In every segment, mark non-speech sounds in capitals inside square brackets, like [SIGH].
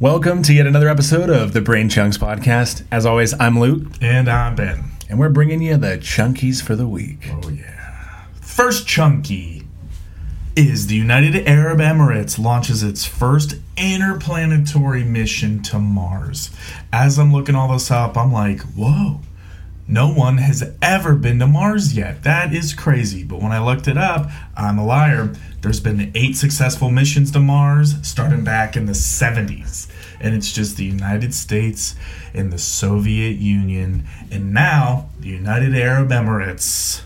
Welcome to yet another episode of the Brain Chunks podcast. As always, I'm Luke, And I'm Ben. and we're bringing you the chunkies for the week. Oh, yeah. First chunky is the United Arab Emirates launches its first interplanetary mission to Mars. As I'm looking all this up, I'm like, whoa. No one has ever been to Mars yet. That is crazy. But when I looked it up, I'm a liar. There's been eight successful missions to Mars starting back in the 70s. And it's just the United States and the Soviet Union. And now the United Arab Emirates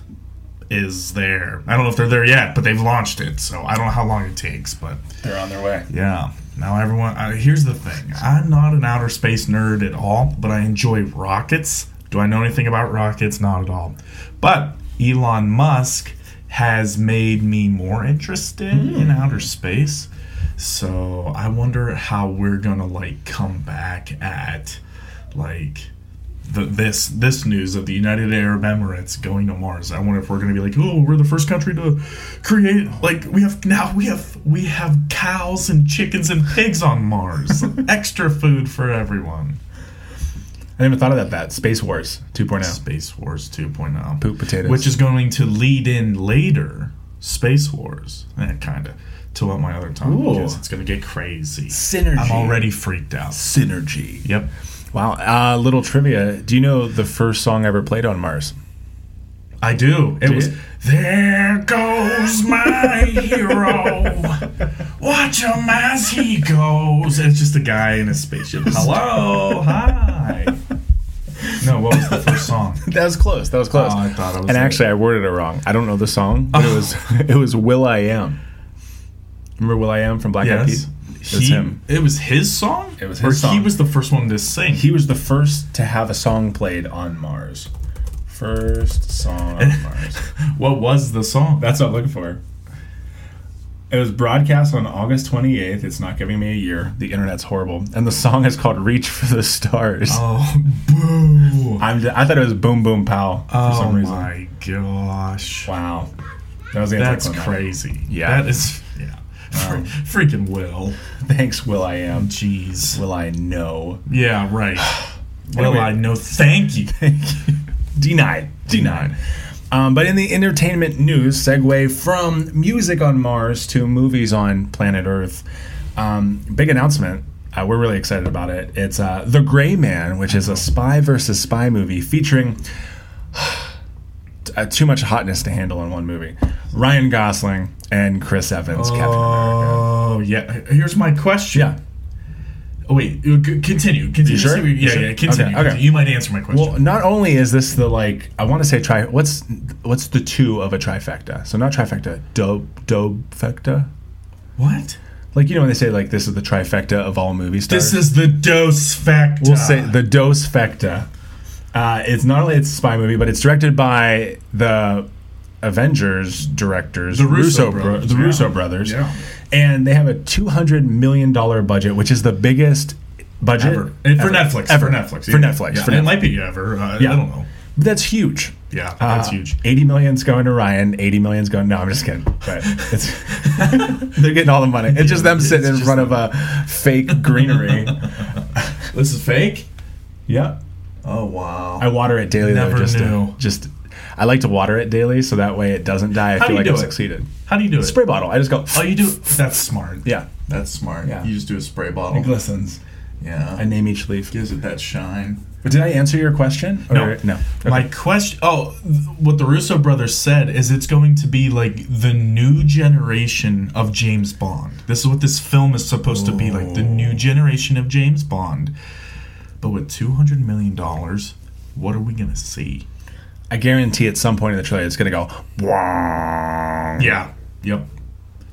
is there. I don't know if they're there yet, but they've launched it. So I don't know how long it takes. But They're on their way. yeah. Now everyone. Uh, here's the thing. I'm not an outer space nerd at all, but I enjoy rockets. Do I know anything about rockets? Not at all. But Elon Musk has made me more interested in hmm. outer space. So I wonder how we're gonna like come back at like the, this this news of the United Arab Emirates going to Mars. I wonder if we're to be like, oh, we're the first country to create like we have now we have we have cows and chickens and pigs on Mars, [LAUGHS] extra food for everyone. I never thought of that. That Space Wars oh. 2.0. Space Wars 2.0, Poop potatoes. which is going to lead in later Space Wars, eh, kind of to what my other time Ooh. because it's going to get crazy. Synergy. I'm already freaked out. synergy. Yep. Wow. Uh, little trivia. Do you know the first song ever played on Mars? I do. It Do was you? There goes my hero. [LAUGHS] Watch him as he goes. And it's just a guy in a spaceship. Hello, hi. No, what was the first song? [LAUGHS] That was close. That was close. Oh, I thought I was and actually, I worded it wrong. I don't know the song, but it was [LAUGHS] it was Will I Am. Remember Will I Am from Black Eyed Peas? It was He, him. it was his song? It was Or his song. he was the first one to sing. He was the first to have a song played on Mars. First song on [LAUGHS] Mars. what was the song? That's what I'm looking for. It was broadcast on August 28th. It's not giving me a year. The internet's horrible. And the song is called Reach for the Stars. oh, boo. I'm, I thought it was Boom Boom Pow for Oh, some reason. my gosh. Wow. That was the That's crazy. Yeah. That is, yeah. [LAUGHS] Um, Fre- freaking Will. Thanks, Will I Am. Jeez. Will I know? Yeah, right. [SIGHS] well, Anyway. I know. Thank you. [LAUGHS] Thank you. Denied. Denied. Denied. Um, but in the entertainment news, segue from music on Mars to movies on planet Earth. Um, big announcement. Uh, we're really excited about it. It's uh, The Gray Man, which is a spy versus spy movie featuring [SIGHS] uh, too much hotness to handle in one movie. Ryan Gosling and Chris Evans, Captain America. Oh, yeah. Here's my question. Yeah. Oh, wait. Continue. Continue. You sure? Yeah, You sure? yeah. Continue. Okay, okay. You might answer my question. Well, not only is this the like I want to say tri what's what's the two of a trifecta? So not trifecta, do dobefecta. what? Like you know when they say like this is the trifecta of all movie stars. This is the dose factor. we'll say the dos fecta. Uh, it's not only it's a spy movie, but it's directed by the Avengers directors, The Russo bro- brothers, the yeah. Russo brothers, Yeah. and they have a two hundred million dollar budget, which is the biggest budget Ever. And for. Netflix. Ever. For Netflix. For Netflix. Yeah. For and It might be ever. Uh, Yeah. I don't know. But that's huge. Yeah, that's Uh, huge. 80 million's going to Ryan. 80 million's going. No, I'm just kidding. But it's [LAUGHS] they're getting all the money. It's just them It's sitting in just front of a fake greenery. [LAUGHS] This is fake? yeah, Oh, wow. I water it daily. though, Never just knew. To, just I like to water it daily, so that way it doesn't die. I How feel do you like do I've it? succeeded. How do you do it? Spray bottle. I just go. Oh, you do [LAUGHS] That's smart. Yeah, That's smart. Yeah. You just do a spray bottle. it glistens. Yeah. I name each leaf. gives it that shine. But did I answer your question? No. Or- no. Okay. My question. Oh, th- what the Russo brothers said is it's going to be like the new generation of James Bond. This is what this film is supposed to be like the new generation of James Bond. But with two hundred million dollars, what are we gonna see? I guarantee at some point in the trailer it's gonna go. Wah. Yeah. Yep.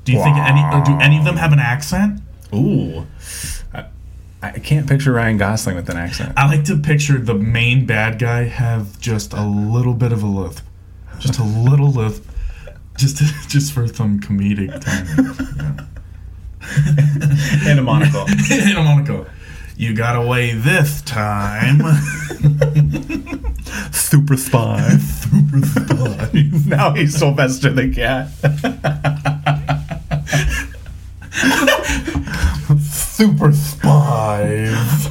Do you think any? Do any of them have an accent? Ooh. I, I can't picture Ryan Gosling with an accent. I like to picture the main bad guy have just a little bit of a lisp, just a little lisp, just [LAUGHS] just for some comedic timing. and a monocle. [LAUGHS] and a Monaco. You got away this time. [LAUGHS] Super spy. [LAUGHS] Super spy. [LAUGHS] now he's Sylvester the cat. [LAUGHS] super spies.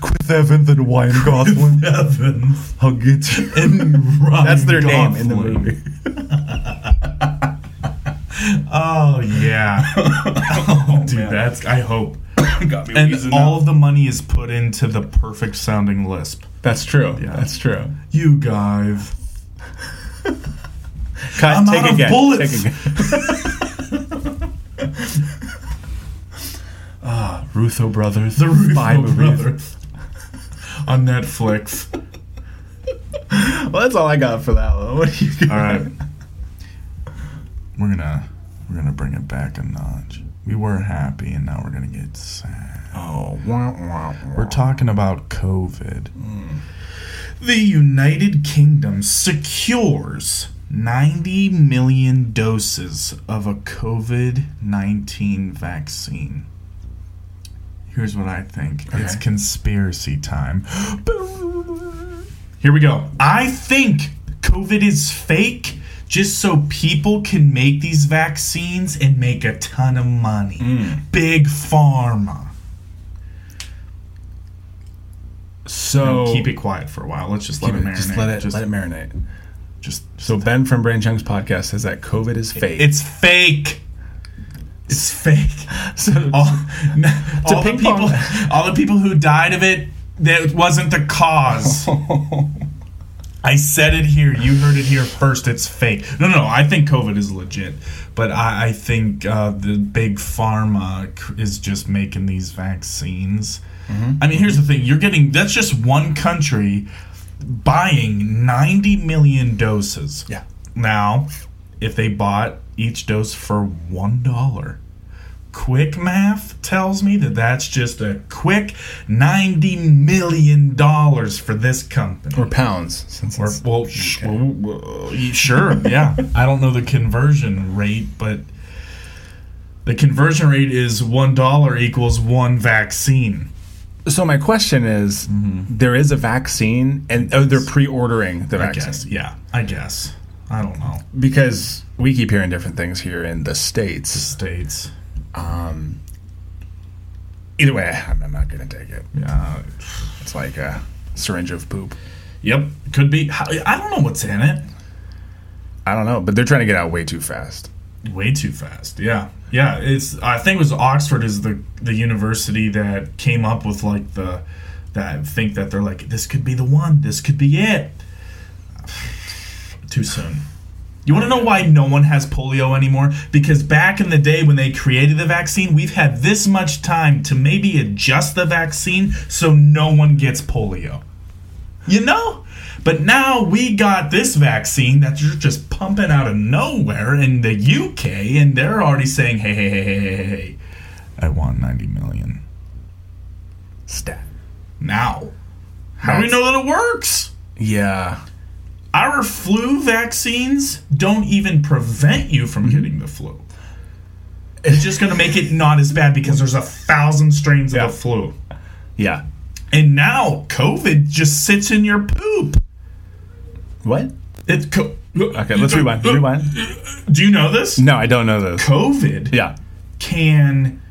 Chris Evans and Ryan Gosling. Evans I'll get you. and Ryan That's their name in the movie. Oh yeah, oh, dude, man. that's. I hope. [COUGHS] Got me And all of the money is put into the perfect sounding lisp. That's true. Yeah. That's true. You guys. [LAUGHS] Cut, I'm take out of bullets. Take again. [LAUGHS] ah, Russo brothers. The Russo brothers on Netflix. Well, that's all I got for that one. What do you got? All right, we're gonna we're gonna bring it back a notch. We were happy, and now we're gonna get sad. Oh, wah, wah, wah. We're talking about COVID. Hmm. The United Kingdom secures 90 million doses of a COVID 19 vaccine. Here's what I think it's conspiracy time. [GASPS] Here we go. I think COVID is fake just so people can make these vaccines and make a ton of money. Mm. Big pharma. So keep it quiet for a while. Let's just let it it- marinate. Just let it Just, let it marinate. just So Ben from Brain Chunks podcast says that COVID is fake. it's fake. It's fake. [LAUGHS] so, [LAUGHS] All, [LAUGHS] all the people, all the people who died of it, that wasn't the cause. I said it here. You heard it here first. It's fake. No, no. I think COVID is legit, but I, I think uh, the big pharma is just making these vaccines. I mean, here's the thing: you're getting that's just one country buying 90 million doses. yeah. Now, if they bought each dose for one dollar, quick math tells me that that's just a quick ninety million dollars for this company. Or pounds, since Or well, sh- well, sure, yeah. I don't know the conversion rate, but the conversion rate is one dollar equals one vaccine. So my question is, mm-hmm. there is a vaccine, and oh, they're pre-ordering the I vaccine guess, yeah. I guess. I don't know. because we keep hearing different things here in the states. States. Um, either way, I'm, I'm not going to take it. Yeah. It's like a syringe of poop. Yep. Could be. I don't know what's in it. I don't know, but they're trying to get out way too fast. way too fast. Yeah, yeah. It's I think it was Oxford is the the university that came up with like the that think that they're like this could be the one. This could be it. [SIGHS] Too soon. You want to know why no one has polio anymore? Because back in the day when they created the vaccine, we've had this much time to maybe adjust the vaccine so no one gets polio. You know? But now we got this vaccine that you're just pumping out of nowhere in the UK, and they're already saying, hey, hey, hey, hey, hey, hey, hey, I want 90 million. Stat. Now, how do we know that it works? Yeah. Our flu vaccines don't even prevent you from mm-hmm. getting the flu. It's just going to make it not as bad because there's a thousand strains Yeah. of the flu. Yeah. And now COVID just sits in your poop. What? It's co- Okay, let's rewind. Rewind. Do you know this? No, I don't know this. COVID Yeah. can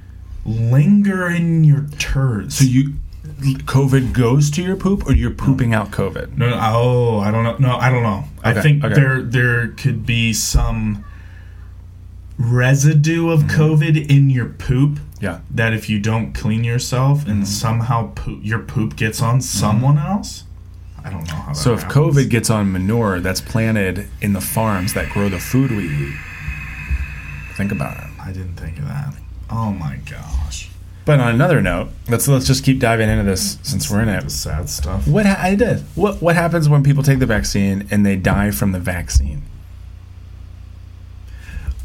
linger in your turds. So you, COVID goes to your poop, or you're pooping out COVID? no, no, oh, I don't know. No, I don't know. I think okay. there there could be some residue of Mm-hmm. COVID in your poop Yeah. that if you don't clean yourself Mm-hmm. and somehow poop, your poop gets on someone else. I don't know how. That So if happens. COVID gets on manure that's planted in the farms that grow the food we eat, think about it. I didn't think of that. Oh my gosh, But on another note, let's let's just keep diving into this since we're in it. sad stuff. What ha- I did? What what happens when people take the vaccine and they die from the vaccine?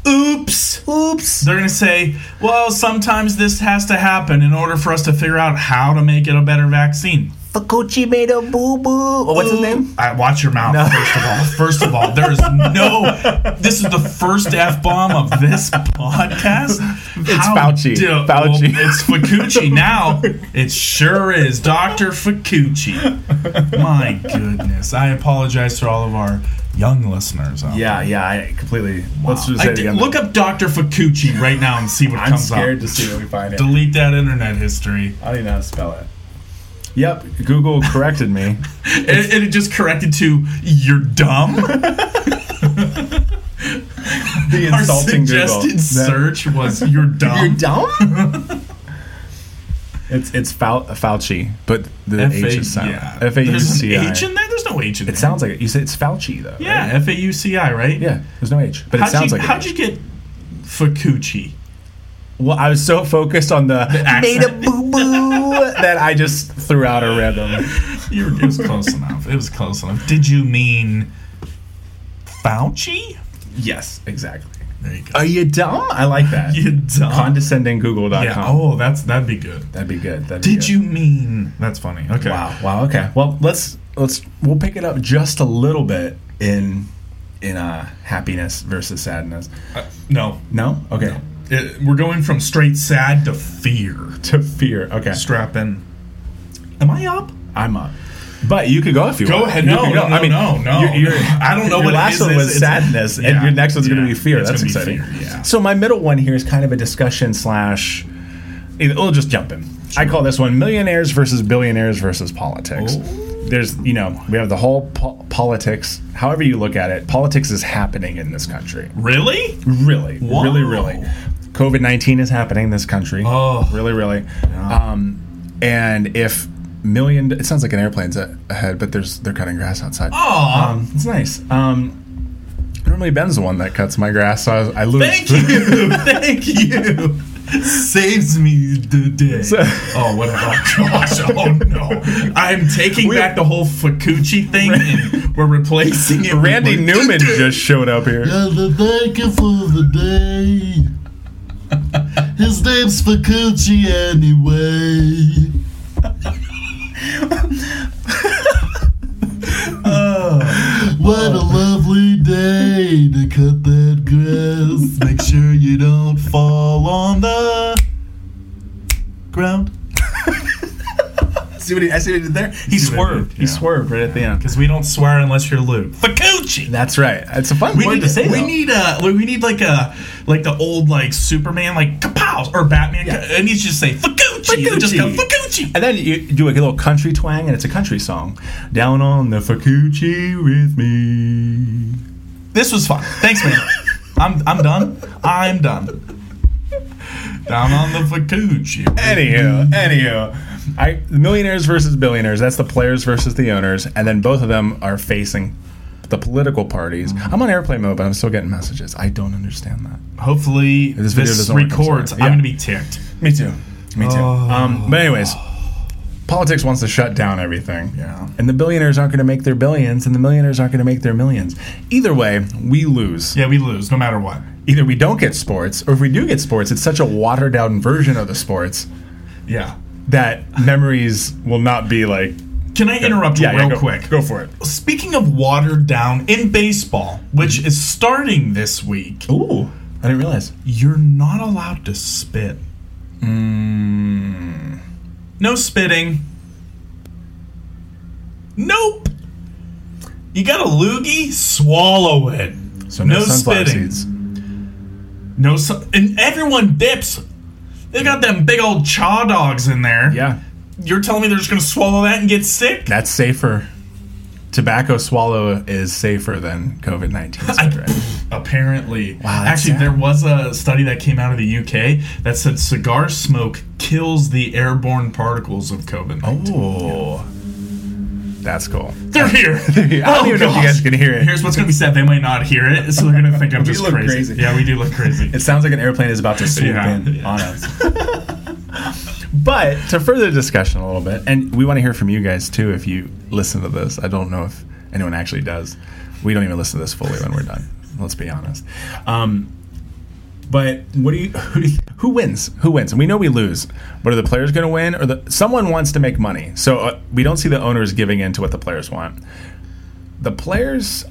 Oops. Oops. They're going to say, well, sometimes this has to happen in order for us to figure out how to make it a better vaccine. Fakuchi made a boo boo. Oh, what's his name? I, watch your mouth, No. first of all. First of all, there is no. This is the first F bomb of this podcast. It's Fauci. Fauci. well, it's Fakuchi. Now, it sure is Dr. Fakuchi. My goodness. I apologize to all of our young listeners. Out Yeah, yeah, I completely. Let's just say I it did- again. look up Dr. Fukuchi right now and see what I'm comes up. I'm scared to see what we find. It. Delete that internet history. I don't even know how to spell it. Yep, Google corrected me. [LAUGHS] And, and it just corrected to "You're dumb." [LAUGHS] The insulting Google. suggested That- search was "You're dumb." [LAUGHS] You're dumb. it's it's Fau- Fauci, but the F- H is silent. yeah. F A U There's an. H in there. There's no H in there. It sounds like it. You say it's Fauci though. yeah, right? F A U C I, right? yeah. There's no H, but it How'd sounds you, like. how'd H. you get Fukuchi? Well, I was so focused on the, made a boo boo that I just threw out a random. [LAUGHS] You were, it was close enough. It was close enough. Did you mean Fauci? Yes, exactly. There you go. Are you dumb? I like that. You dumb. Condescendinggoogle.com. yeah. Oh, that's that'd be good. That'd be good. That'd be Did good. you mean? That's funny. Okay. Wow. Wow. Okay. Well, let's let's we'll pick it up just a little bit in in uh happiness versus sadness. Uh, no. No. Okay. It- we're going from straight sad to fear. [LAUGHS] To fear. Okay. Strap in. Am I up? I'm up. But you could go if you Go want. ahead. No, could no, go. no, no, no. you're- you're- I don't know your what last one was sadness, and your next one's going to be fear. That's exciting. fear, yeah. So my middle one here is kind of a discussion slash. Eh, we'll just jump in. I call this one millionaires versus billionaires versus politics. Oh. There's, you know, we have the whole po- politics. However you look at it, politics is happening in this country. Really? Really, Wow. really, really. COVID nineteen is happening in this country. Oh. really, really. Um, and if million, it sounds like an airplane's a- ahead, but there's they're cutting grass outside. Oh. Um, it's nice. Um, normally Ben's the one that cuts my grass, so I, I lose. Thank you. [LAUGHS] Thank you. Saves me the day. So- oh, what? Oh gosh! Oh no! I'm taking We- back the whole Fukuchi thing, and we're replacing it. [LAUGHS] Randy Newman [LAUGHS] just showed up here. The thank you for the day. [LAUGHS] His name's Facucci anyway. [LAUGHS] Oh. What a lovely day to cut that grass. Make sure you don't fall on the ground. See what he, I see what he did there? He swerved. He yeah. swerved right at the end. Because we don't swear unless you're Luke. Fukuchi. That's right. It's a fun We word need to say. We though. need uh, a. We need like a like the old like Superman like kapow or Batman. Yeah. And he's just say Fukuchi. And just go. Fukuchi. And then you do a little country twang, and it's a country song. Down on the Facucci with me. This was fun. Thanks, man. [LAUGHS] I'm I'm done. I'm done. Down on the Fukuchi. Anywho, anywho, I millionaires versus billionaires. That's the players versus the owners, and then both of them are facing the political parties. I'm on airplane mode, but I'm still getting messages. I don't understand that. Hopefully This this, video doesn't work, I'm records. I'm Yeah. gonna be ticked. Me too. Me too. Oh. Um, but anyways, politics wants to shut down everything. Yeah. And the billionaires aren't going to make their billions, and the millionaires aren't going to make their millions. Either way, we lose. Yeah, we lose no matter what. Either we don't get sports, or if we do get sports, it's such a watered down version of the sports Yeah. That memories will not be like. Can I interrupt you Yeah, yeah, real go- quick? Go for it. Speaking of watered down in baseball, which Mm-hmm. is starting this week, Ooh, I didn't realize. you're not allowed to spit. Mm. No spitting. Nope. You got a loogie? Swallow it. So no, No spitting. seeds. No, su- and everyone dips. They got them big old chaw dogs in there. Yeah, You're telling me they're just gonna swallow that and get sick? that's safer. Tobacco swallow is safer than COVID nineteen. [LAUGHS] Apparently. Wow, that's Actually, sad. there was a study that came out of the UK that said cigar smoke kills the airborne particles of COVID 19. Oh, that's cool. [LAUGHS] They're here. I don't even know if you guys can hear it. Here's what's going to be said. They might not hear it, so they're going to think I'm [LAUGHS] just crazy. crazy. Yeah, we do look crazy. It sounds like an airplane is about to [LAUGHS] swoop Yeah. in Yeah. on us. but to further the discussion a little bit, and we want to hear from you guys too if you listen to this. I don't know if anyone actually does. We don't even listen to this fully when we're done. Let's be honest. Um, but what do you [LAUGHS] who, do you, who wins? Who wins? And we know we lose. But are the players going to win, or the someone wants to make money? So uh, we don't see the owners giving in to what the players want. The players,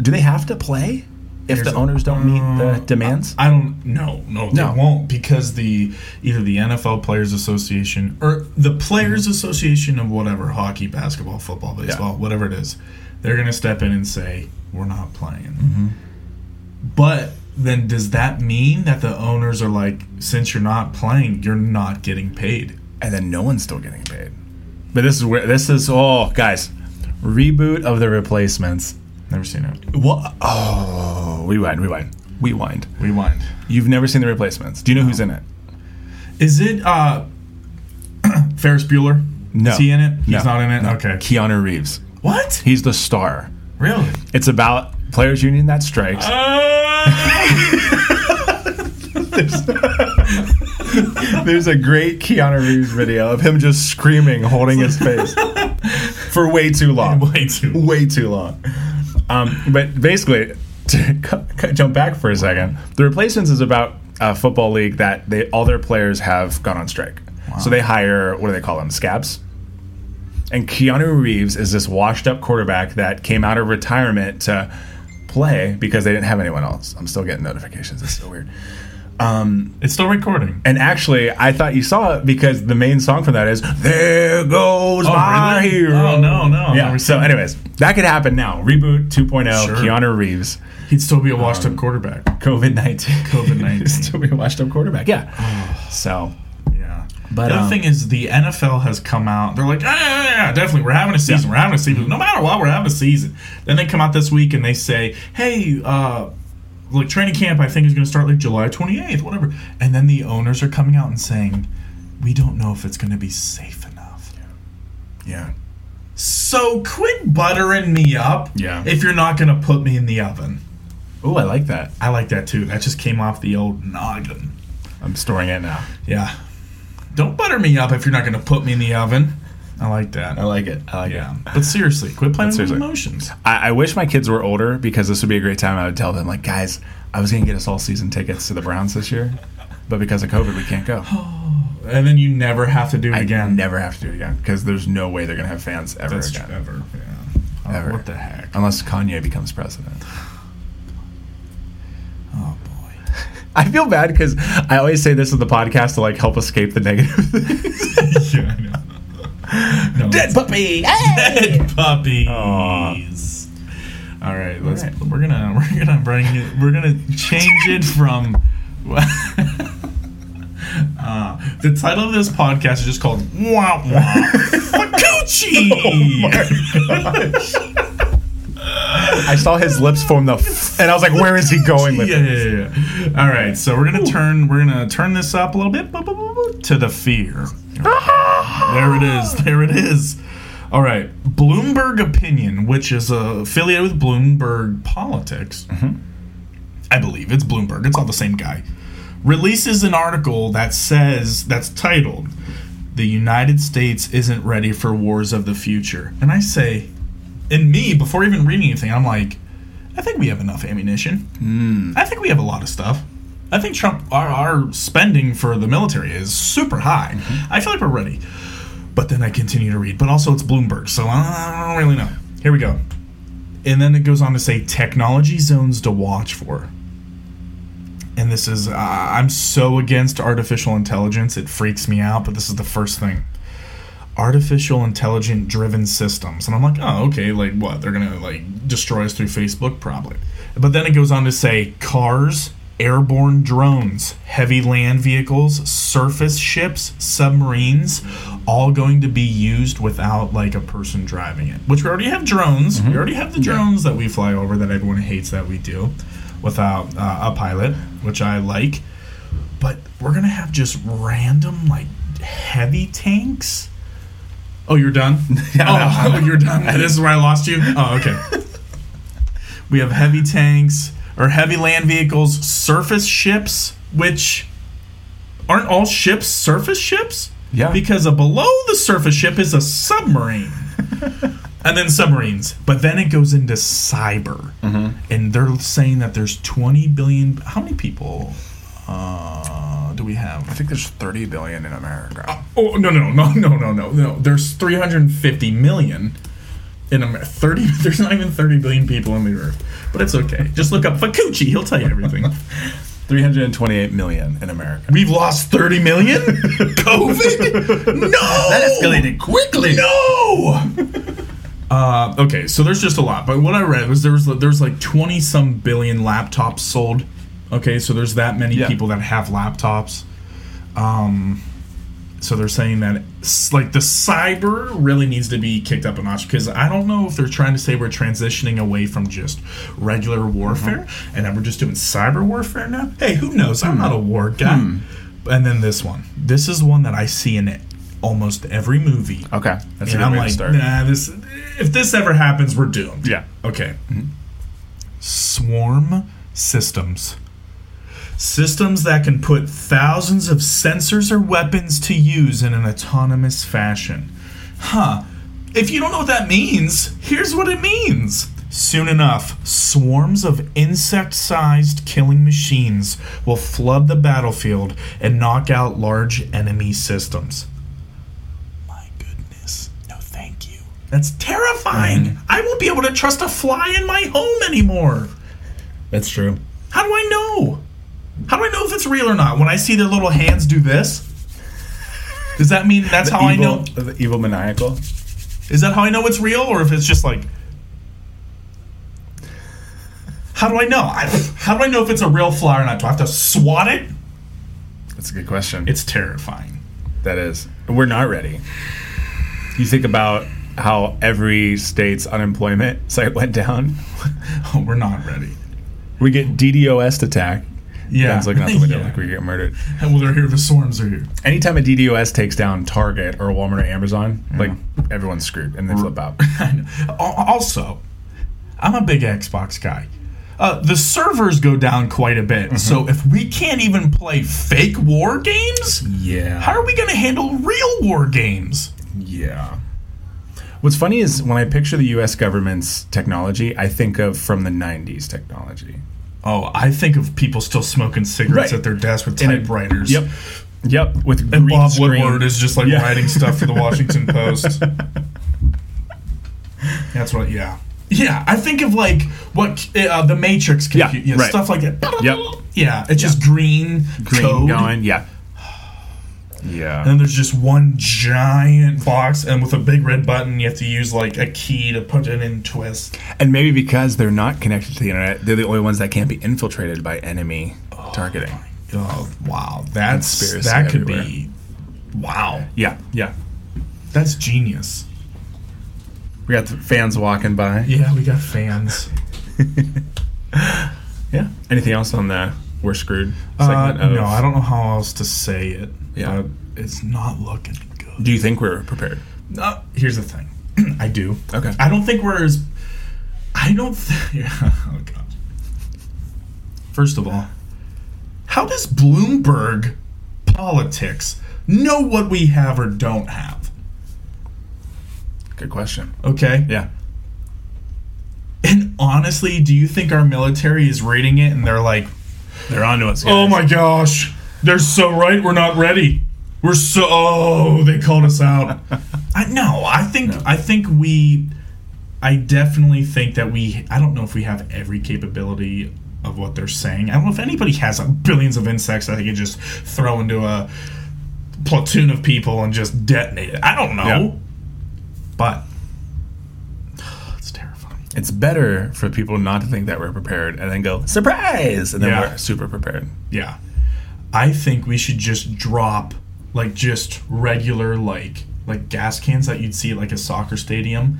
do they have to play if Here's the a- owners don't meet the demands? I don't no no they No. won't because the either the NFL Players Association or the Players Association of whatever hockey, basketball, football, baseball, whatever it is, they're going to step in and say we're not playing. Mm-hmm. But then does that mean that the owners are like, since you're not playing, you're not getting paid? and then no one's still getting paid. But this is where this is. Oh, guys, reboot of the replacements. Never seen it. What? Oh, rewind, rewind, rewind. Rewind. You've never seen the replacements. Do you know who's in it? Is it uh [CLEARS THROAT] Ferris Bueller? No. Is he in it? He's No. not in it? No. Okay. Keanu Reeves. What? He's the star. Really? It's about players union that strikes. [LAUGHS] There's a great Keanu Reeves video of him just screaming, holding his face for way too long. [LAUGHS] Way too. way too long. Um, but basically, to jump back for a second, the replacements is about a football league that they all their players have gone on strike. So they hire what do they call them? Scabs. And Keanu Reeves is this washed up quarterback that came out of retirement to play because they didn't have anyone else. I'm still getting notifications. It's so weird. Um, It's still recording. And actually, I thought you saw it because the main song from that is "There Goes My really? Hero." Oh, no, no, Yeah. So, anyways, that could happen now. Reboot 2.0. Sure. Keanu Reeves. He'd still be a washed Um, up quarterback. COVID nineteen. COVID-19. [LAUGHS] Still be a washed up quarterback. Yeah. so Yeah. But, the other um, thing is, the NFL has come out. They're like, ah, yeah, yeah, yeah, definitely, we're having a season. We're having a season. No matter what, we're having a season. Then they come out this week and they say, hey, uh, like training camp, I think is going to start like July 28th, whatever. And then the owners are coming out and saying, we don't know if it's going to be safe enough. yeah. So quit buttering me up. Yeah. If you're not going to put me in the oven. Oh, I like that. I like that too. That just came off the old noggin. I'm storing it now. Yeah. Don't butter me up if you're not going to put me in the oven. I like that. I like it. I like Yeah, it. but seriously, quit playing with emotions. I, I wish my kids were older because this would be a great time. I would tell them, like, guys, I was going to get us all season tickets to the Browns this year, but because of COVID, we can't go. [SIGHS] And then you never have to do it I again. never have to do it again because there's no way they're going to have fans ever That's again. true. Ever. Yeah. Oh, Ever. What the heck? Unless Kanye becomes president. Oh boy. I feel bad because I always say this in the podcast to like help escape the negative [LAUGHS] things. yeah, I know. [LAUGHS] No, it's- puppy! dead puppies. Aw. All right, let's. All right. We're gonna [LAUGHS] we're gonna bring it. We're gonna change it from. Uh, the title of this podcast is just called Wah Wah Fakuchi. I saw his lips form the f- and I was like, where is he going with yeah, it? yeah, yeah, yeah. All right, so we're gonna turn we're gonna turn this up a little bit to the fear. there it is. There it is. All right, Bloomberg Opinion, which is uh, affiliated with Bloomberg Politics. I believe it's Bloomberg. It's all the same guy. Releases an article that says that's titled "The United States isn't ready for wars of the future," and I say, and me before even reading anything, I'm like, I think we have enough ammunition. I think we have a lot of stuff. I think Trump, our, our spending for the military is super high. I feel like we're ready. But then I continue to read. But also, it's Bloomberg, so I don't really know. Here we go. And then it goes on to say technology zones to watch for. And this is, uh, I'm so against artificial intelligence, it freaks me out, but this is the first thing artificial intelligent driven systems. And i'm like oh okay like what? They're gonna like destroy us through facebook probably. But then it goes on to say cars airborne drones heavy land vehicles surface ships submarines all going to be used without like a person driving it. Which we already have drones. We already have the drones that we fly over that everyone hates that we do without uh, a pilot which i like. But we're gonna have just random like heavy tanks Oh, you're done? [LAUGHS] oh, you're done. This is where I lost you? Oh, okay. [LAUGHS] we have heavy tanks or heavy land vehicles, surface ships, which aren't all ships surface ships? Yeah. Because a below the surface ship is a submarine. [LAUGHS] and then submarines. But then it goes into cyber. And they're saying that there's 20 billion. How many people uh, do we have? I think there's 30 billion in America. Oh no no no [LAUGHS] no no no no! There's 350 million in America. 30. [LAUGHS] There's not even 30 billion people on the earth, but it's okay. Just look up Fakuchi. He'll tell you everything. [LAUGHS] 328 million in America. We've lost 30 million. COVID. No. That escalated quickly. No. Uh, okay, so there's just a lot, but what I read was there was there's like 20 some billion laptops sold. Okay, so there's that many Yeah. people that have laptops. Um, so they're saying that like the cyber really needs to be kicked up a notch because I don't know if they're trying to say we're transitioning away from just regular mm-hmm. warfare and then we're just doing cyber warfare now. Hey, who knows? I'm hmm. not a war guy. Hmm. And then this one. This is one that I see in it almost every movie. Okay, that's and a good like, start. nah, this. If this ever happens, we're doomed. Yeah. Okay. Mm-hmm. Swarm systems. Systems that can put thousands of sensors or weapons to use in an autonomous fashion. Huh. If you don't know what that means, here's what it means. Soon enough, swarms of insect sized killing machines will flood the battlefield and knock out large enemy systems. My goodness. No, thank you. That's terrifying. Mm-hmm. I won't be able to trust a fly in my home anymore. That's true. How do I know? How do I know if it's real or not? When I see their little hands do this? Does that mean that's how I know? The evil maniacal. Is that how I know it's real, or if it's just like? How do I know? I, how do I know if it's a real fly or not? Do I have to swat it? That's a good question. It's terrifying. That is. We're not ready. You think about how every state's unemployment [LAUGHS] site went down. Oh, [LAUGHS] we're not ready. We get DDoS attack. Yeah. Ben's looking out the window [LAUGHS] Yeah. like we get murdered. well, they're here. The swarms are here. Anytime a DDoS takes down Target or Walmart or Amazon, like everyone's screwed and they flip out. [LAUGHS] Also, I'm a big Xbox guy. Uh, the servers go down quite a bit. So if we can't even play fake war games, Yeah. how are we going to handle real war games? Yeah. What's funny is when I picture the U.S. government's technology, I think of from the '90s technology. Oh, I think of people still smoking cigarettes Right. at their desk with typewriters. Yep. Yep. With And green Bob screen. Woodward is just like Yeah. writing stuff for the [LAUGHS] Washington Post. That's what, yeah. Yeah, I think of like what uh, the Matrix Yeah, computer, right. stuff like that. Yep. Yeah, it's just green, green code. going. Yeah. Yeah. And then there's just one giant box, and with a big red button, you have to use like a key to put it in twist. And maybe because they're not connected to the internet, they're the only ones that can't be infiltrated by enemy targeting. Oh wow, that's Conspiracy that could everywhere. be wow. Yeah. Yeah. That's genius. We got the fans walking by. Yeah, we got fans. [LAUGHS] [LAUGHS] Yeah. Anything else on the we're screwed Uh, no, I don't know how else to say it. Yeah. it's not looking good. Do you think we're prepared? Uh, here's the thing, [CLEARS THROAT] I do. Okay. I don't think we're as. I don't. Th- [LAUGHS] oh god. First of all, how does Bloomberg politics know what we have or don't have? Good question. Okay. Yeah. And honestly, do you think our military is reading it and they're like, They're on to us. Oh my gosh, they're so right. We're not ready. We're so. Oh, they called us out. [LAUGHS] I no. I think. I think we. I definitely think that we. I don't know if we have every capability of what they're saying. I don't know if anybody has uh, billions of insects that they could just throw into a platoon of people and just detonate it. I don't know. Yeah. But [SIGHS] it's terrifying. It's better for people not to think that we're prepared and then go surprise, and then Yeah. we're super prepared. Yeah. I think we should just drop like just regular like like gas cans that you'd see at like a soccer stadium.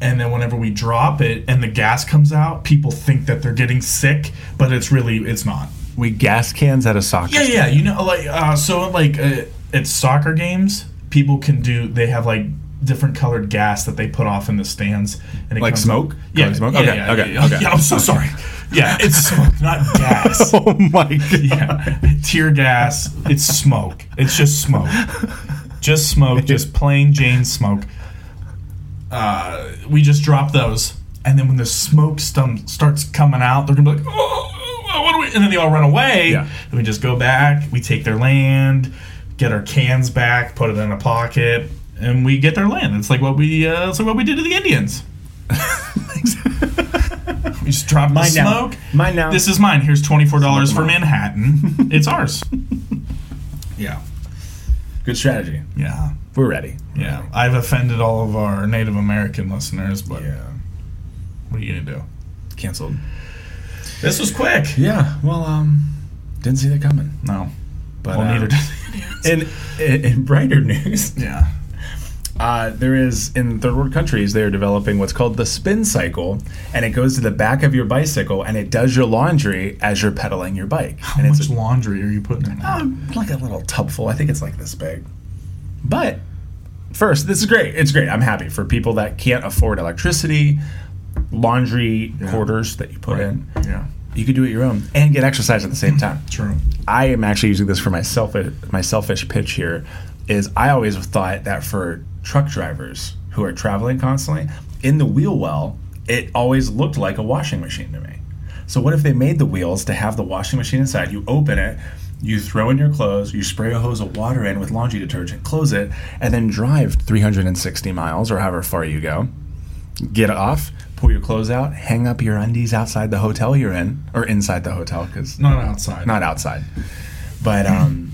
And then whenever we drop it and the gas comes out, people think that they're getting sick, but it's really it's not. We gas cans at a soccer. Yeah, yeah, you know like uh so like uh, at soccer games, people can do they have like different colored gas that they put off in the stands and it Like comes smoke? out- Yeah, Colored smoke? yeah, Okay, yeah, okay, yeah, okay. [LAUGHS] Yeah, I'm so sorry. Yeah, [LAUGHS] it's smoke, not gas. [LAUGHS] Oh my god. Yeah, tear gas. It's smoke. It's just smoke. Just smoke. [LAUGHS] Just plain Jane smoke. Uh, we just drop those, and then when the smoke stum- starts coming out, they're gonna be like, "Oh, what do we?" And then they all run away. Yeah. And we just go back. We take their land, get our cans back, put it in a pocket, and we get their land. It's like what we. Uh, it's like what we did to the Indians. We just drop the now. smoke. Mine now. This is mine. Here's twenty four dollars for Manhattan. [LAUGHS] it's ours. yeah. Good strategy. Yeah. We're ready. Yeah. I've offended all of our Native American listeners, but Yeah. what are you to do? Canceled. This was quick. Yeah. Well, um, didn't see that coming. No. But well, uh, neither did the in, in in brighter news, Yeah. Uh, there is in third world countries they are developing what's called the spin cycle, and it goes to the back of your bicycle and it does your laundry as you're pedaling your bike. How and much it's laundry are you putting in um, like a little tubful. I think it's like this big. But first, this is great. It's great. I'm happy for people that can't afford electricity, laundry quarters that you put in. Yeah. You could do it your own and get exercise at the same [CLEARS THROAT] time. True. I am actually using this for my selfish my selfish pitch here is I always thought that for truck drivers who are traveling constantly in the wheel well it always looked like a washing machine to me. So what if they made the wheels to have the washing machine inside? You open it, you throw in your clothes, you spray a hose of water in with laundry detergent, close it, and then drive 360 miles or however far you go. Get off, pull your clothes out, hang up your undies outside the hotel you're in, or inside the hotel because Not outside. not outside. But um,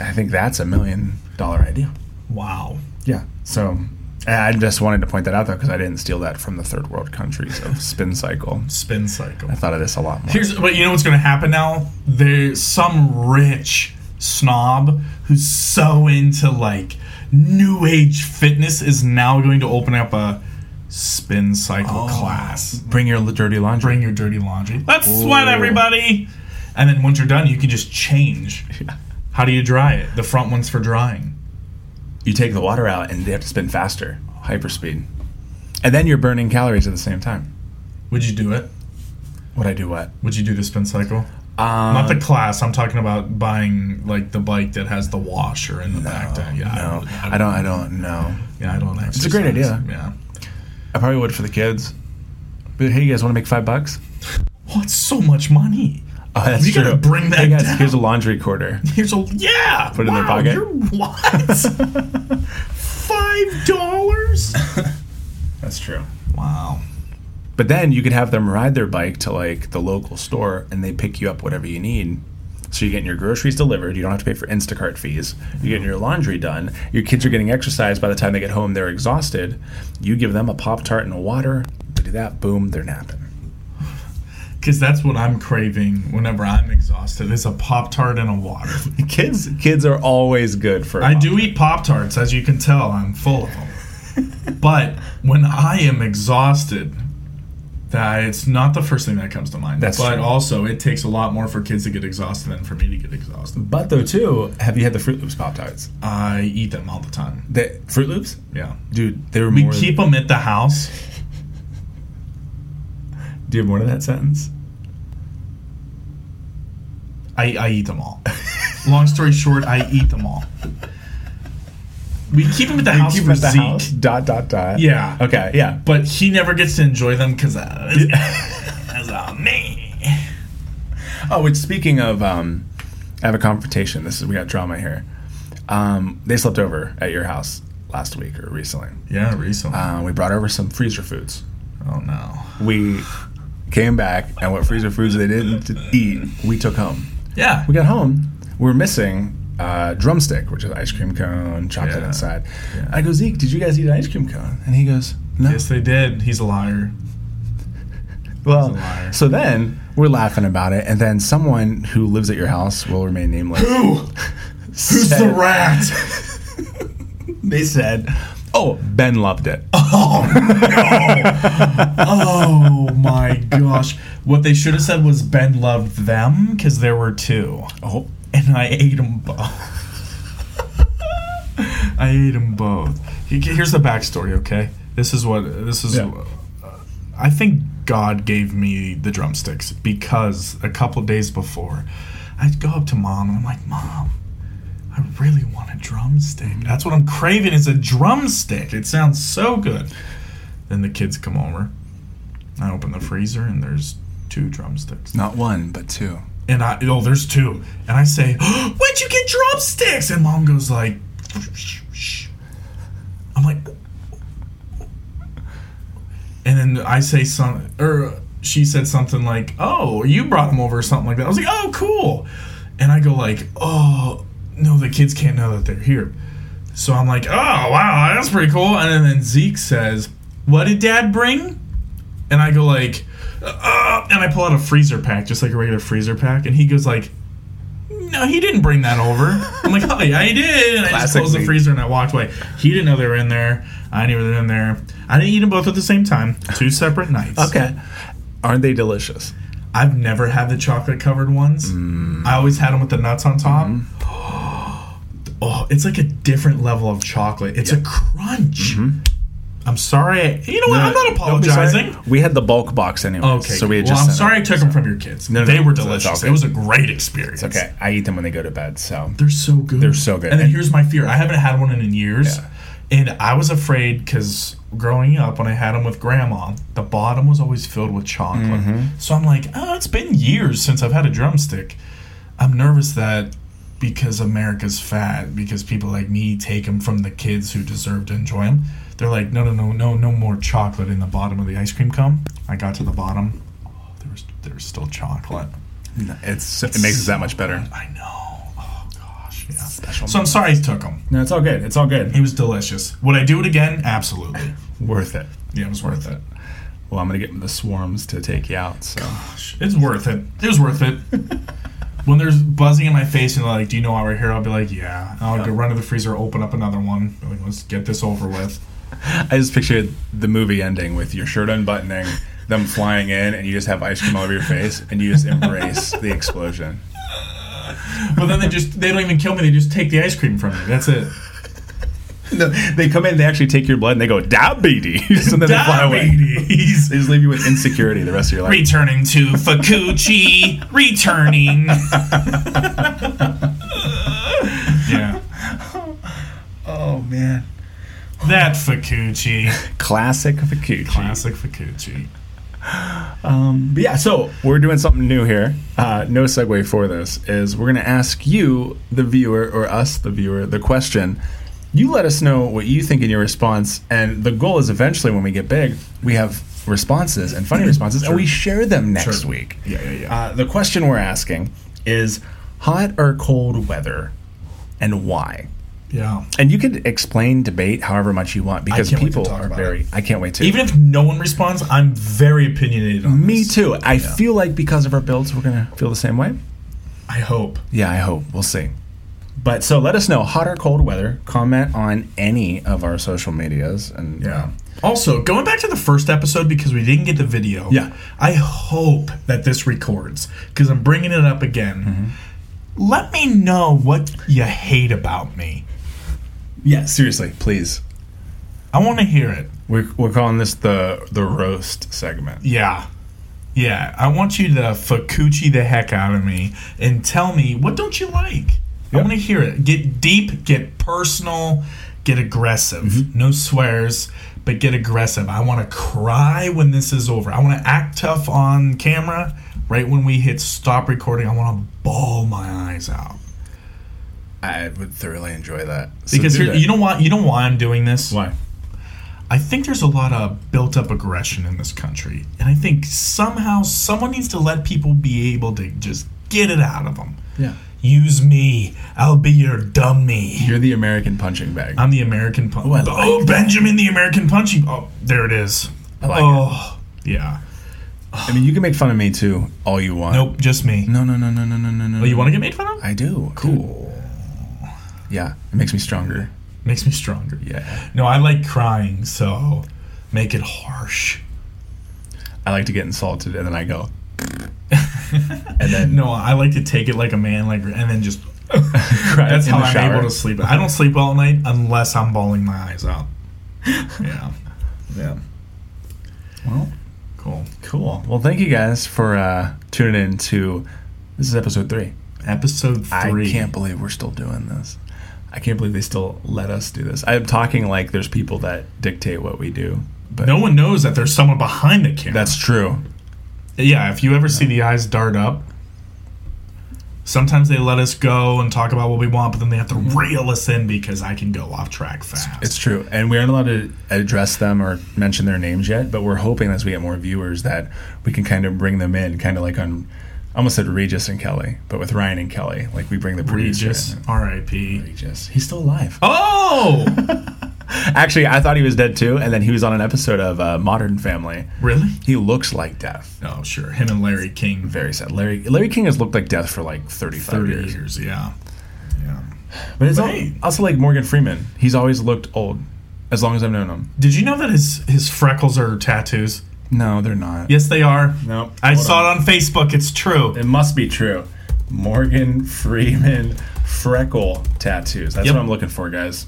I think that's a million dollar idea. wow. Yeah. So I just wanted to point that out though because I didn't steal that from the third world countries of [LAUGHS] spin cycle. Spin cycle. I thought of this a lot more. Here's but you know what's going to happen now? There's some rich snob who's so into like new age fitness is now going to open up a spin cycle oh. class. Bring your dirty laundry. Bring your dirty laundry. Let's sweat everybody. And then once you're done, you can just change. [LAUGHS] How do you dry it? The front one's for drying. You take the water out and they have to spin faster, hyperspeed, and then you're burning calories at the same time. Would you do it? Would I do what? Would you do the spin cycle? Um, Not the class. I'm talking about buying like the bike that has the washer in the back. There. Yeah, no, I don't. I don't know. Yeah, I don't. Exercise. a great idea. Yeah. I probably would for the kids. But hey, you guys want to make five bucks? What's so much money? Oh, that's You true. gotta bring that Hey guys, down. here's a laundry quarter. [LAUGHS] Here's a yeah. Put it in their pocket? You're, what? [LAUGHS] Five dollars? That's true. Wow. But then you could have them ride their bike to like the local store and they pick you up whatever you need. So you're getting your groceries delivered. You don't have to pay for Instacart fees. You're getting your laundry done. Your kids are getting exercise. By the time they get home, they're exhausted. You give them a Pop Tart and a water. They do that, boom, they're napping. Because that's what I'm craving whenever I'm exhausted is a Pop Tart and a water. [LAUGHS] Kids, kids are always good for. I do eat Pop Tarts, as you can tell. I'm full of them. [LAUGHS] but when I am exhausted, that it's not the first thing that comes to mind. That's but true. also it takes a lot more for kids to get exhausted than for me to get exhausted. But though too, have you had the Froot Loops Pop Tarts? I eat them all the time. The Froot Loops, Yeah. dude, they were We more. keep them at the house. Do you have more to that sentence? I, I eat them all. Long story short, I eat them all. We keep them at the house keep for at the Zeke. house. Dot dot dot. Yeah. Okay. Yeah. But he never gets to enjoy them because that's on me. Oh, which speaking of, um, I have a confrontation. This is we got drama here. Um, they slept over at your house last week or recently. Yeah, recently. Uh, we brought over some freezer foods. oh no. We came back, and what freezer foods they didn't eat, we took home. Yeah. We got home, we were missing uh, drumstick, which is ice cream cone, chocolate Yeah. inside. Yeah. I go, Zeke, did you guys eat an ice cream cone? And he goes, No. Yes, they did. He's a liar. [LAUGHS] well, He's a liar. so then we're laughing about it, and then someone who lives at your house will remain nameless. Who? [LAUGHS] Who's the rat? [LAUGHS] They said, "Oh, Ben loved it." [LAUGHS] oh no. oh my gosh. What they should have said was Ben loved them because there were two. Oh, And I ate them both. I ate them both. Here's the backstory, okay? This is what this is. Yeah. I think God gave me the drumsticks because a couple days before, I'd go up to mom and I'm like, Mom, I really want a drumstick. That's what I'm craving is a drumstick. It sounds so good. Then the kids come over. I open the freezer and there's two drumsticks. not one, but two. And I oh, there's two. And I say, [GASPS] Where'd you get drumsticks? And mom goes like, Shh. I'm like, and then I say some, or she said something like, "Oh, you brought them over," or something like that. I was like, "Oh, cool," and I go like, "Oh, no, the kids can't know that they're here." So I'm like, oh wow, that's pretty cool. And then Zeke says, "What did Dad bring?" And I go like, uh, and I pull out a freezer pack, just like a regular freezer pack, and he goes like, "No, he didn't bring that over." I'm like, "Oh yeah, he did." And I just closed the freezer and I walked away. He didn't know they were in there. I knew they were in there. I didn't eat them both at the same time. Two separate nights. Okay. Aren't they delicious? I've never had the chocolate covered ones. I always had them with the nuts on top. [GASPS] [GASPS] Oh, it's like a different level of chocolate. It's a crunch. I'm sorry. You know what? I'm not Don't be sorry. apologizing. We had the bulk box anyway. Okay. So we had well, just I'm sorry. I took them from your kids. No, no, they no, were delicious. It was a great experience. It's okay. I eat them when they go to bed. So They're so good. They're so good. And then And- here's my fear. I haven't had one in years. Yeah. And I was afraid because growing up, when I had them with grandma, the bottom was always filled with chocolate. Mm-hmm. So I'm like, oh, it's been years since I've had a drumstick. I'm nervous that because America's fat, because people like me take them from the kids who deserve to enjoy them, they're like, no, no, no, no, no more chocolate in the bottom of the ice cream cone. I got to the bottom. Oh, there was, there was still chocolate. it's it makes it that much better. I know. Oh gosh, yeah. Special So I'm sorry I took them. No, it's all good. It's all good. It was delicious. Would I do it again? Absolutely. Worth it. Yeah, it was worth it. Well, I'm gonna get the swarms to take you out. So It's worth it. It was worth it. [LAUGHS] when there's buzzing in my face and they're like, "Do you know why we're here?" I'll be like, "Yeah." I'll go run to the freezer, open up another one. Like, let's get this over with. [LAUGHS] I just pictured the movie ending with your shirt unbuttoning, them flying in, and you just have ice cream all over your face, and you just embrace the explosion. But then they just they don't even kill me. They just take the ice cream from me. That's it. [LAUGHS] No, they come in, they actually take your blood, and they go diabetes, [LAUGHS] and then they fly away. Diabetes. They just leave you with insecurity the rest of your life. Returning to Fakuchi. [LAUGHS] Returning. yeah. Oh man, That Fakuchi. classic Fakuchi. Classic Fakuchi. Um, but yeah, so we're doing something new here. Uh, no segue for this is we're going to ask you, the viewer, or us, the viewer, the question. You let us know what you think in your response, and the goal is eventually when we get big, we have responses and funny responses, and we share them next Sure. week. Yeah, yeah, yeah. Uh, the question we're asking is hot or cold weather, and why? Yeah. And you can explain, debate however much you want because to people are very. it. I can't wait to. Even if no one responds, I'm very opinionated on Me this. too. I feel like because of our builds, we're gonna feel the same way. I hope. Yeah, I hope. We'll see. But so let us know hot or cold weather. Comment on any of our social medias, and Yeah. Um, also, going back to the first episode because we didn't get the video. Yeah. I hope that this records because I'm bringing it up again. Mm-hmm. Let me know what you hate about me. yeah. Seriously, please. I want to hear it. We're, we're calling this the the roast segment. Yeah. Yeah. I want you to fakuchi the heck out of me and tell me what don't you like. I want to hear it. Get deep, get personal, get aggressive. Mm-hmm. No swears, but get aggressive. I want to cry when this is over. I want to act tough on camera. Right when we hit stop recording, I want to bawl my eyes out. I would thoroughly enjoy that. So Because here, that. you know why? You know why I'm doing this? why? I think there's a lot of built up aggression in this country. And I think somehow someone needs to let people be able to just get it out of them. Yeah. Use me. I'll be your dummy. You're the American punching bag. I'm the American punch. Oh, like oh, Benjamin the American punching. Oh, there it is. I like oh, yeah. I mean, you can make fun of me too, all you want. Nope, just me. No, no, no, no, no, no, no, no. Oh, you want to get made fun of? I do. Cool. Yeah, it makes me stronger. Makes me stronger. Yeah. No, I like crying, so make it harsh. I like to get insulted and then I go. [LAUGHS] and then No, I like to take it like a man, like, and then just. [LAUGHS] That's how I'm shower. able to sleep. I don't sleep all night unless I'm bawling my eyes out. [LAUGHS] Yeah. Yeah. Well, Cool. cool. Well, thank you guys for uh, tuning in to this is episode three. Episode three. I can't believe we're still doing this. I can't believe they still let us do this. I'm talking like there's people that dictate what we do, but No one knows that there's someone behind the camera. that's true. Yeah. If you ever see the eyes dart up, sometimes they let us go and talk about what we want, but then they have to mm-hmm. reel us in because I can go off track fast. It's true, and we aren't allowed to address them or mention their names yet. But we're hoping as we get more viewers that we can kind of bring them in, kind of like on I almost said Regis and Kelly, but with Ryan and Kelly, like we bring the producer Regis. R.I.P. Regis. He's still alive. Oh, [LAUGHS] Actually, I thought he was dead too, and then he was on an episode of uh, Modern Family. really? He looks like death. Oh, sure. Him and Larry King, Very sad. Larry Larry King has looked like death for like 35 thirty years. years. Yeah, yeah. But it's But al- hey. also like Morgan Freeman. He's always looked old, as long as I've known him. Did you know that his his freckles are tattoos? No, they're not. Yes, they are. Nope. I Hold saw on. it on Facebook. It's true. It must be true. Morgan Freeman freckle tattoos. That's Yep. what I'm looking for, guys.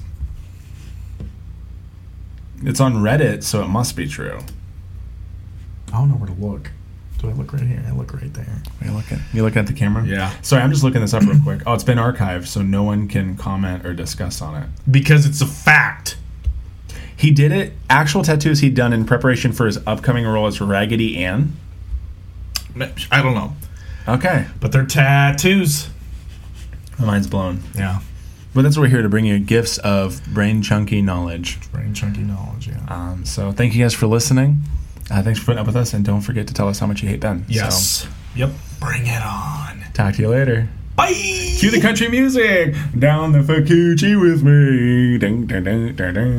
It's on Reddit, so it must be true. I don't know where to look. Do I look right here? I look right there. Are you looking? You looking at the camera? Yeah. Sorry, I'm just looking this up real quick. Oh, it's been archived, so no one can comment or discuss on it. Because it's a fact. He did it. Actual tattoos he'd done in preparation for his upcoming role as Raggedy Ann. I don't know. Okay, But they're tattoos. my mind's blown. Yeah. But that's what we're here to bring you gifts of brain chunky knowledge. Brain chunky knowledge, yeah. Um, so thank you guys for listening. Uh, thanks for putting up with us, and don't forget to tell us how much you hate Ben. yes. Yep. Bring it on. Talk to you later. Bye. Cue the country music. Down the Fakuchi with me. Ding, ding, ding, ding, ding.